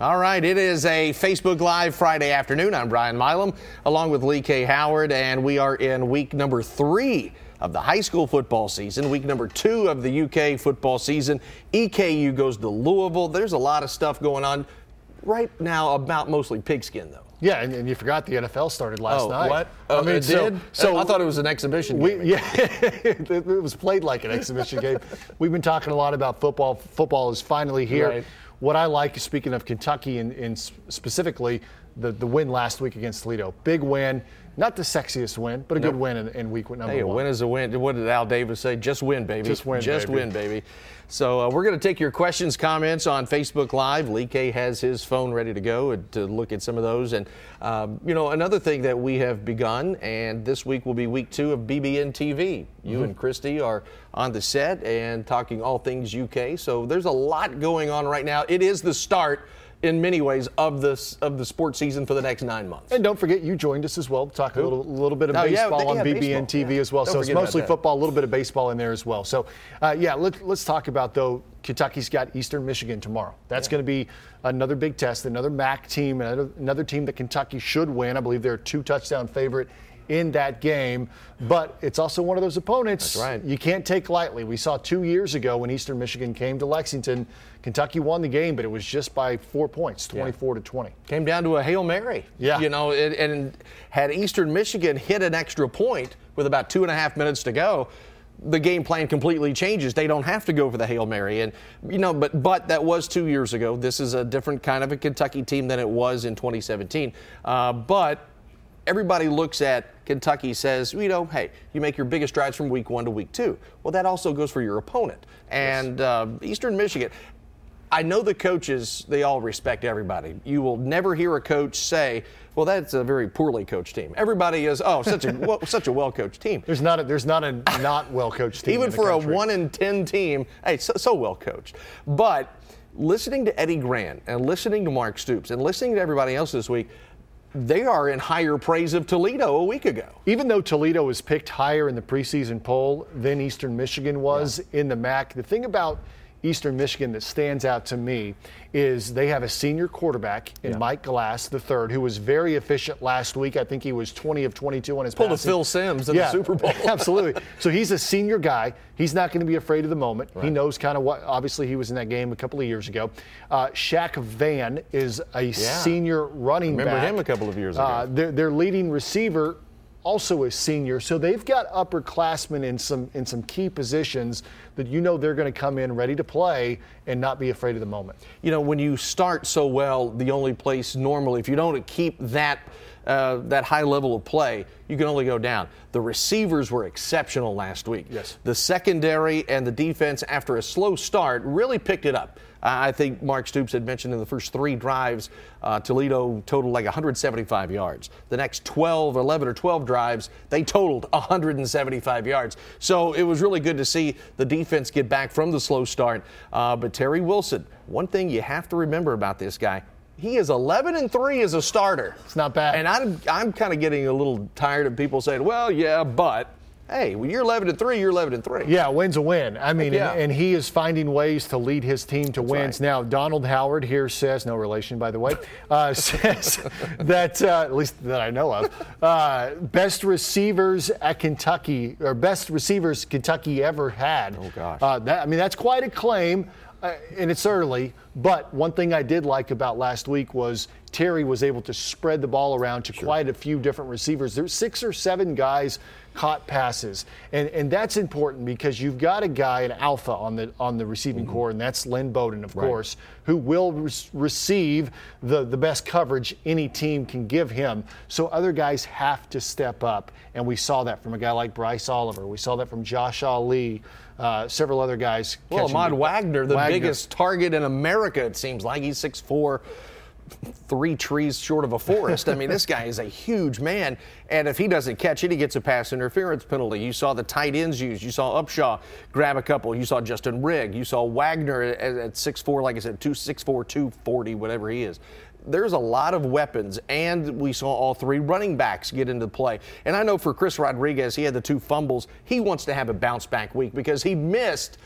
All right, it is a Facebook Live Friday afternoon. I'm Brian Milam, along with Lee K. Howard, and we are in week number three of the high school football season, week number two of the UK football season. EKU goes to Louisville. There's a lot of stuff going on right now about mostly pigskin, though. Yeah, and, and, you forgot the NFL started last oh, night. What? Oh, I mean, it so, did? So I thought it was an exhibition we, game. Yeah, it was played like an exhibition game. We've been talking a lot about football. Football is finally here. Right. What I like, speaking of Kentucky and, and specifically the, the win last week against Toledo, big win. Not the sexiest win, but a nope. good win in, in week number hey, one. a win is a win. What did Al Davis say? Just win, baby. Just win, Just baby. win, baby. So uh, we're going to take your questions, comments on Facebook Live. Lee K has his phone ready to go to look at some of those. And, um, you know, another thing that we have begun, and this week will be week two of BBN TV. You mm-hmm. and Christy are on the set and talking all things UK. So there's a lot going on right now. It is the start in many ways of the of the sports season for the next nine months. And don't forget, you joined us as well to talk a little, little bit of oh, baseball yeah, on BBN baseball. TV yeah. as well. Don't so it's mostly football, a little bit of baseball in there as well. So, uh, yeah, let, us talk about though. Kentucky's got Eastern Michigan tomorrow. That's yeah. going to be another big test, another MAC team, another, another team that Kentucky should win. I believe they're a two touchdown favorite in that game. But it's also one of those opponents right. you can't take lightly. We saw two years ago when Eastern Michigan came to Lexington, Kentucky won the game, but it was just by four points, 24 yeah. to 20. Came down to a hail mary. Yeah, you know, it, and had Eastern Michigan hit an extra point with about two and a half minutes to go the game plan completely changes. They don't have to go for the Hail Mary. And, you know, but, but that was two years ago. This is a different kind of a Kentucky team than it was in 2017. Uh, but everybody looks at Kentucky says, you know, hey, you make your biggest strides from week one to week two. Well, that also goes for your opponent. And yes. uh, Eastern Michigan, I know the coaches, they all respect everybody. You will never hear a coach say, well, that's a very poorly coached team. Everybody is, oh, such a well, such a well coached team. There's not a, there's not a not well coached team. Even for country. a one in ten team, hey, so, so well coached. But listening to Eddie Gran and listening to Mark Stoops and listening to everybody else this week, they are in higher praise of Toledo a week ago. Even though Toledo was picked higher in the preseason poll than Eastern Michigan was yeah. in the MAC, the thing about Eastern Michigan that stands out to me is they have a senior quarterback in yeah. Mike Glass III, who was very efficient last week. I think he was 20 of 22 on his pulled passing. a Phil Simms in yeah, the Super Bowl. absolutely. So he's a senior guy. He's not going to be afraid of the moment. Right. He knows kind of what. Obviously, he was in that game a couple of years ago. Uh, Shaq Vann is a yeah. senior running back. Remember back. him a couple of years ago. Uh, their, their leading receiver also a senior. So they've got upperclassmen in some in some key positions that you know they're going to come in ready to play and not be afraid of the moment. You know, when you start so well, the only place normally, if you don't keep that uh, that high level of play, you can only go down. The receivers were exceptional last week. Yes. The secondary and the defense, after a slow start, really picked it up. I think Mark Stoops had mentioned in the first three drives, uh, Toledo totaled like 175 yards. The next 12, 11, or 12 drives, they totaled 175 yards. So it was really good to see the defense get back from the slow start. Uh, but Terry Wilson, one thing you have to remember about this guy, he is 11 and 3 as a starter. It's not bad. And I'm, I'm kind of getting a little tired of people saying, well, yeah, but. Hey, when you're 11 and 3, you're 11 and 3. Yeah, win's a win. I mean, yeah. and, and, he is finding ways to lead his team to That's wins. Right. Now, Donald Howard here says, no relation, by the way, uh, says that, uh, at least that I know of, uh, best receivers at Kentucky, or best receivers Kentucky ever had. Oh, gosh. Uh, that, I mean, that's quite a claim. Uh, and it's early, but one thing I did like about last week was Terry was able to spread the ball around to sure. quite a few different receivers. There's six or seven guys caught passes, and and that's important because you've got a guy, an alpha on the on the receiving mm-hmm. corps, and that's Lynn Bowden, of right. course, who will re- receive the the best coverage any team can give him. So other guys have to step up, and we saw that from a guy like Bryce Oliver. We saw that from Josh Ali. Uh, several other guys. Well, Ahmad Wagner, the Wagner. biggest target in America, it seems like. He's 6'4, three trees short of a forest. I mean, this guy is a huge man, and if he doesn't catch it, he gets a pass interference penalty. You saw the tight ends used. You saw Upshaw grab a couple. You saw Justin Rigg. You saw Wagner at, at 6'4, like I said, 2, 6'4, 240, whatever he is there's a lot of weapons, and we saw all three running backs get into play. And I know for Chris Rodriguez, he had the two fumbles. He wants to have a bounce back week because he missed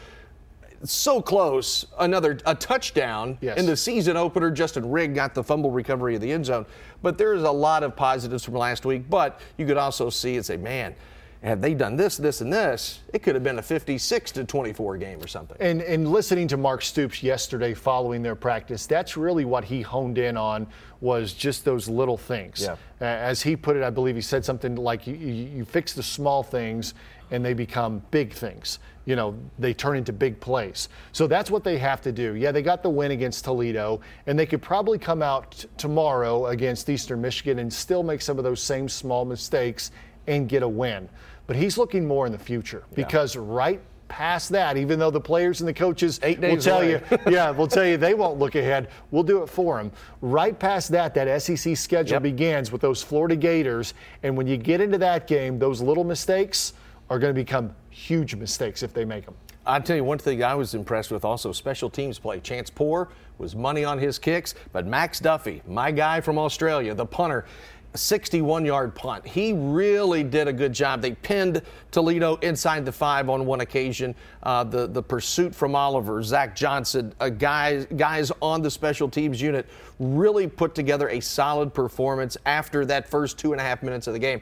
so close. Another a touchdown Yes. in the season opener. Justin Rigg got the fumble recovery of the end zone. But there's a lot of positives from last week. But you could also see and say, man, had they done this, this, and this, it could have been a 56 to 24 game or something. And, and listening to Mark Stoops yesterday following their practice, that's really what he honed in on was just those little things. Yeah. As he put it, I believe he said something like you, you fix the small things and they become big things. You know, they turn into big plays. So that's what they have to do. Yeah, they got the win against Toledo, and they could probably come out t- tomorrow against Eastern Michigan and still make some of those same small mistakes and get a win. But he's looking more in the future because right past that, even though the players and the coaches Eight will tell away. you, yeah, we'll tell you they won't look ahead. We'll do it for them. Right past that, that SEC schedule Yep. begins with those Florida Gators, and when you get into that game, those little mistakes are going to become huge mistakes if they make them. I'll tell you one thing I was impressed with also special teams play. Chance Poore was money on his kicks, but Max Duffy, my guy from Australia, the punter, 61 yard punt. He really did a good job. They pinned Toledo inside the five on one occasion. Uh, the, the pursuit from Oliver, Zach Johnson, uh, guys, guys on the special teams unit really put together a solid performance after that first two and a half minutes of the game.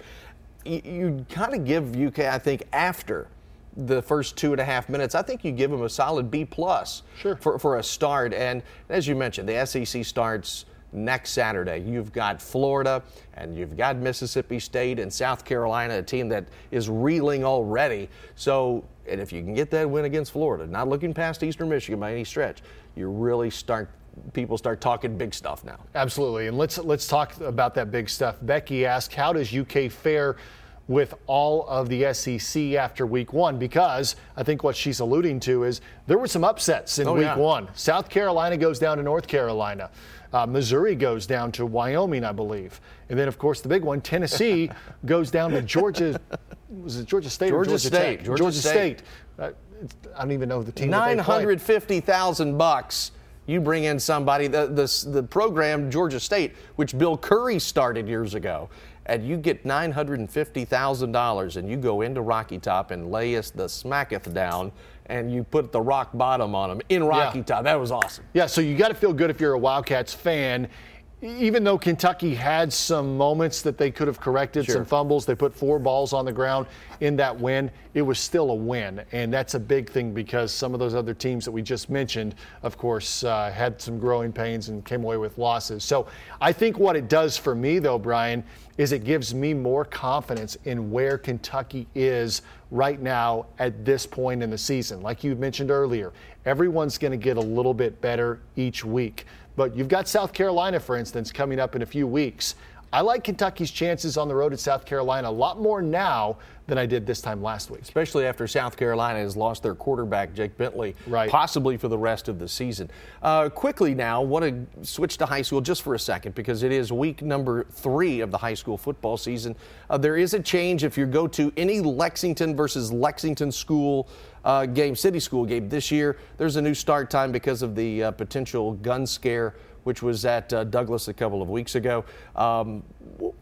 You, you kind of give UK, I think, after the first two and a half minutes, I think you give them a solid B plus Sure. for, for a start. And as you mentioned, the SEC starts next Saturday. You've got Florida and you've got Mississippi State and South Carolina, a team that is reeling already. So, and if you can get that win against Florida, not looking past Eastern Michigan by any stretch, you really start people start talking big stuff now. Absolutely, and let's let's talk about that big stuff. Becky asked, "How does UK fare with all of the SEC after Week One?" Because I think what she's alluding to is there were some upsets in Oh, Week yeah. One. South Carolina goes down to North Carolina. Uh, Missouri goes down to Wyoming, I believe, and then of course the big one, Tennessee, goes down to Georgia. Was it Georgia State or Georgia Georgia State, Tech? Georgia State. Uh, I don't even know the team. that they Nine play. hundred fifty thousand bucks. You bring in somebody. The, the the program Georgia State, which Bill Curry started years ago, and you get nine hundred and fifty thousand dollars, and you go into Rocky Top and lay us the smacketh down, and you put the rock bottom on them in Rocky Yeah. Top. That was awesome. Yeah, so you got to feel good if you're a Wildcats fan. Even though Kentucky had some moments that they could have corrected, Sure. some fumbles, they put four balls on the ground in that win. It was still a win, and that's a big thing because some of those other teams that we just mentioned, of course, uh, had some growing pains and came away with losses. So I think what it does for me, though, Brian, is it gives me more confidence in where Kentucky is right now at this point in the season. Like you mentioned earlier, everyone's going to get a little bit better each week. But you've got South Carolina, for instance, coming up in a few weeks. I like Kentucky's chances on the road at South Carolina a lot more now than I did this time last week. especially after South Carolina has lost their quarterback, Jake Bentley, Right. possibly for the rest of the season. Uh, quickly now, want to switch to high school just for a second because it is week number three of the high school football season. Uh, there is a change if you go to any Lexington versus Lexington school uh, game, city school game this year. There's a new start time because of the uh, potential gun scare which was at uh, Douglas a couple of weeks ago. Um,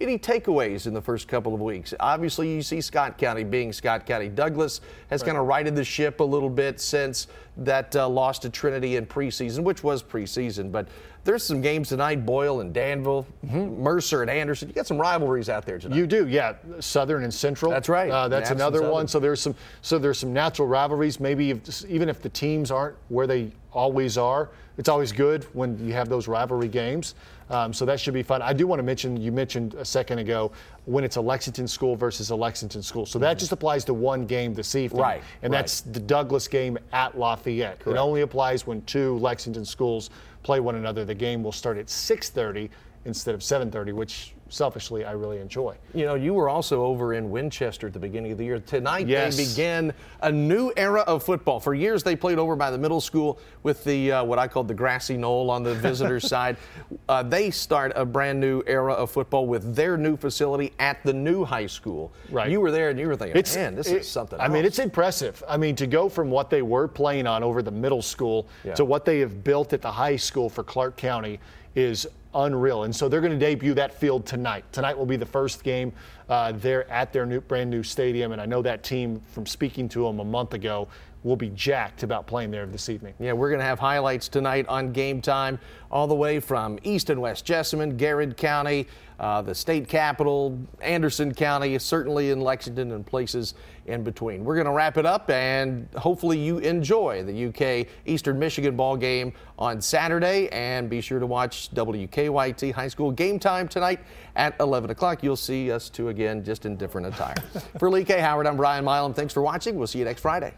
any takeaways in the first couple of weeks? Obviously, you see Scott County being Scott County. Douglas has kind of righted the ship a little bit since that uh, loss to Trinity in preseason, which was preseason. But there's some games tonight Boyle and Danville, Mercer and Anderson. You got some rivalries out there tonight. You do, yeah. Southern and Central. That's right. Uh, that's another one. So there's some. So there's some natural rivalries. Maybe if, even if the teams aren't where they always are, it's always good when you have those rivalry games. Um, so that should be fun. I do want to mention. You mentioned a second ago when it's a Lexington school versus a Lexington school. So that just applies to one game this evening. Mm-hmm. Right, And right. that's the Douglas game at Lafayette. It only applies when two Lexington schools play one another. The game will start at 6:30 instead of 7:30, which selfishly I really enjoy. You know, you were also over in Winchester at the beginning of the year. Tonight Yes. they begin a new era of football. For years they played over by the middle school with the uh, what I called the grassy knoll on the visitors' side. Uh, they start a brand new era of football with their new facility at the new high school. Right. You were there and you were thinking, it's, man, this it- is something. I mean, it's impressive. I mean, to go from what they were playing on over the middle school Yeah. to what they have built at the high school for Clark County is unreal. And so they're going to debut that field tonight. Tonight will be the first game uh, there at their new, brand new stadium. And I know that team from speaking to them a month ago will be jacked about playing there this evening. Yeah, we're going to have highlights tonight on game time, all the way from East and West Jessamine, Garrard County, uh, the state capital, Anderson County, certainly in Lexington and places in between. We're going to wrap it up, and hopefully you enjoy the UK Eastern Michigan ball game on Saturday. And be sure to watch WKYT High School game time tonight at 11 o'clock. You'll see us two again, just in different attire. for Lee K. Howard, I'm Brian Milam. Thanks for watching. We'll see you next Friday.